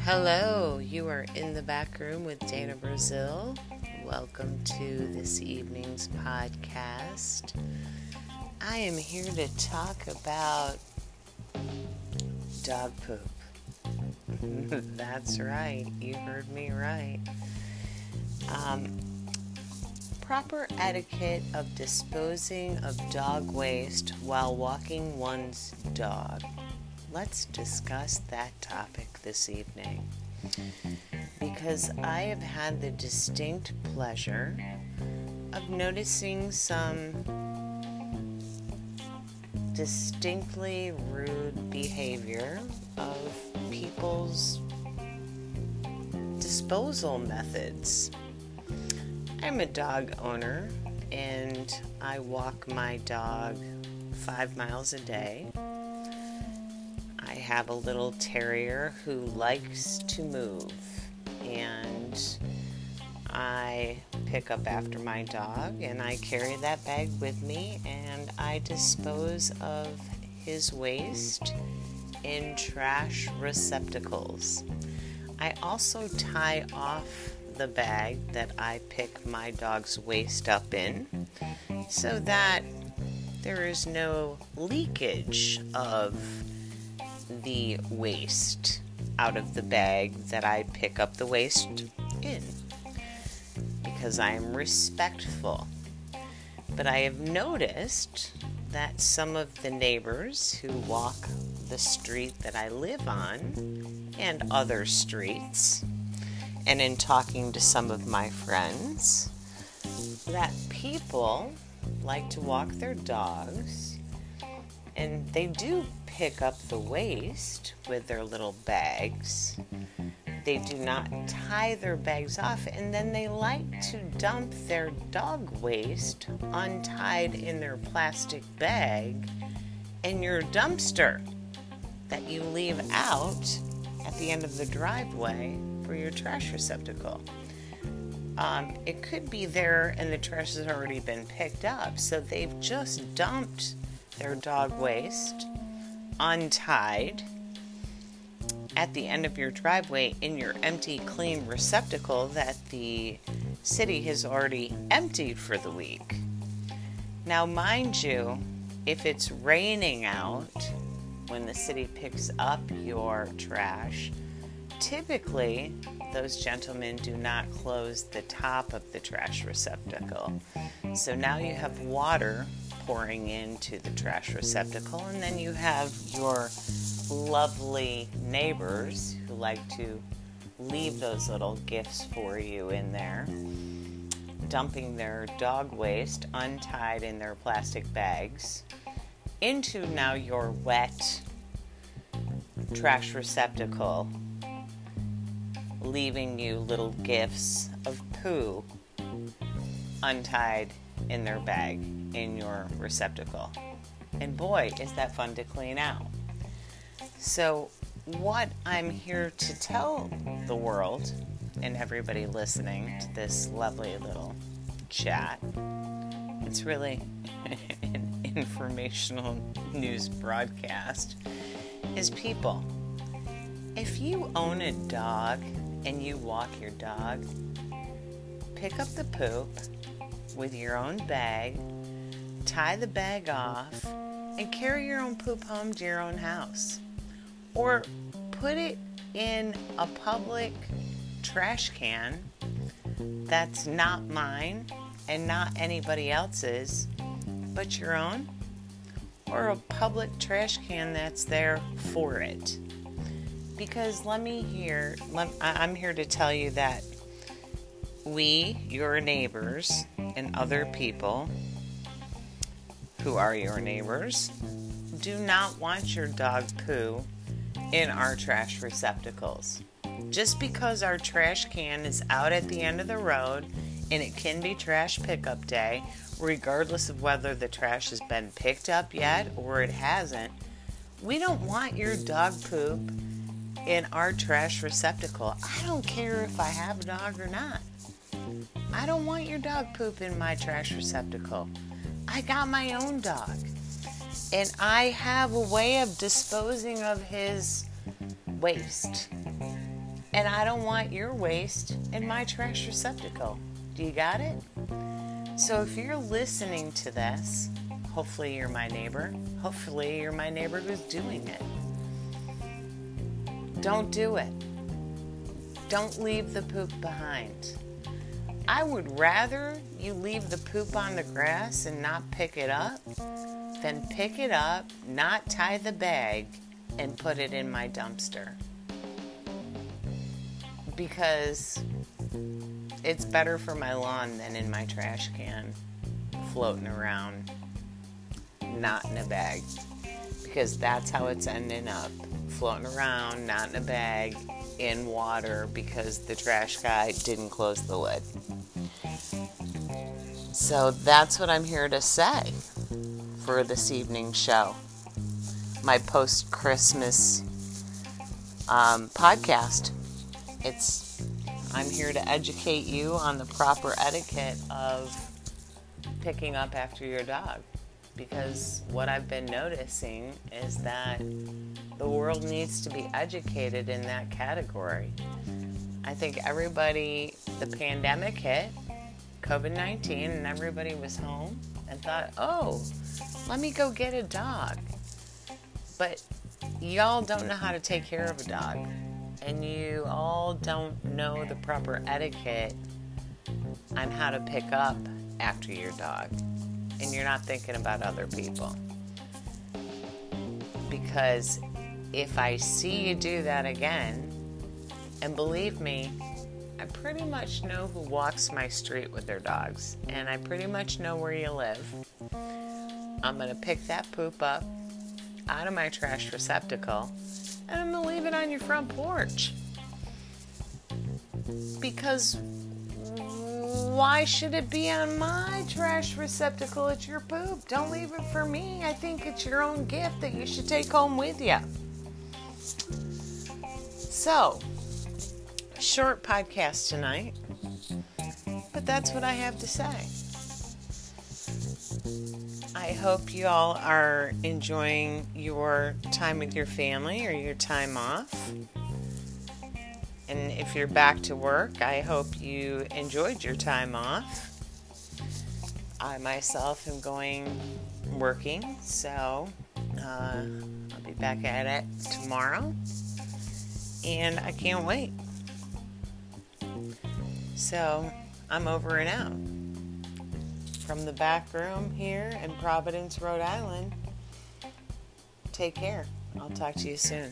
Hello, you are in the back room with Dana Brazil. Welcome to this evening's podcast. I am here to talk about dog poop. That's right, you heard me right. Um, proper etiquette of disposing of dog waste while walking one's dog. Let's discuss that topic this evening because I have had the distinct pleasure of noticing some distinctly rude behavior of people's disposal methods. I'm a dog owner and I walk my dog five miles a day. I have a little terrier who likes to move and I pick up after my dog and I carry that bag with me and I dispose of his waste in trash receptacles. I also tie off the bag that I pick my dog's waste up in so that there is no leakage of the waste out of the bag that I pick up the waste in because I am respectful. But I have noticed that some of the neighbors who walk the street that I live on and other streets, and in talking to some of my friends, that people like to walk their dogs and they do pick up the waste with their little bags. They do not tie their bags off, and then they like to dump their dog waste untied in their plastic bag in your dumpster that you leave out at the end of the driveway for your trash receptacle. Um, it could be there and the trash has already been picked up, so they've just dumped their dog waste untied at the end of your driveway in your empty, clean receptacle that the city has already emptied for the week. Now, mind you, if it's raining out when the city picks up your trash, typically those gentlemen do not close the top of the trash receptacle. So now you have water pouring into the trash receptacle, and then you have your lovely neighbors who like to leave those little gifts for you in there, dumping their dog waste untied in their plastic bags into now your wet trash receptacle, leaving you little gifts of poo untied in their bag in your receptacle. And boy, is that fun to clean out. So, what I'm here to tell the world and everybody listening to this lovely little chat, it's really an informational news broadcast, is people. If you own a dog and you walk your dog, pick up the poop with your own bag, tie the bag off, and carry your own poop home to your own house or put it in a public trash can that's not mine and not anybody else's, but your own, or a public trash can that's there for it. Because let me hear, let, I'm here to tell you that we, your neighbors, and other people who are your neighbors, do not want your dog poo in our trash receptacles. Just because our trash can is out at the end of the road and it can be trash pickup day, regardless of whether the trash has been picked up yet or it hasn't, we don't want your dog poop in our trash receptacle. I don't care if I have a dog or not. I don't want your dog poop in my trash receptacle. I got my own dog. And I have a way of disposing of his waste. And I don't want your waste in my trash receptacle. Do you got it? So if you're listening to this, hopefully you're my neighbor. Hopefully you're my neighbor who's doing it. Don't do it. Don't leave the poop behind. I would rather you leave the poop on the grass and not pick it up than pick it up, not tie the bag, and put it in my dumpster. Because it's better for my lawn than in my trash can, floating around, not in a bag. Because that's how it's ending up floating around, not in a bag, in water because the trash guy didn't close the lid. So that's what I'm here to say for this evening show. My post Christmas um, podcast. It's I'm here to educate you on the proper etiquette of picking up after your dog because what I've been noticing is that the world needs to be educated in that category. I think everybody, the pandemic hit, COVID 19, and everybody was home and thought, oh, let me go get a dog. But y'all don't know how to take care of a dog, and you all don't know the proper etiquette on how to pick up after your dog and you're not thinking about other people. Because if I see you do that again, and believe me, I pretty much know who walks my street with their dogs, and I pretty much know where you live. I'm to pick that poop up out of my trash receptacle and I'm to leave it on your front porch. Because why should it be on my trash receptacle? It's your poop. Don't leave it for me. I think it's your own gift that you should take home with you. So, short podcast tonight, but that's what I have to say. I hope you all are enjoying your time with your family or your time off. And if you're back to work, I hope you enjoyed your time off. I myself am going working, so uh, I'll be back at it tomorrow. And I can't wait. So I'm over and out. From the back room here in Providence, Rhode Island, take care. I'll talk to you soon.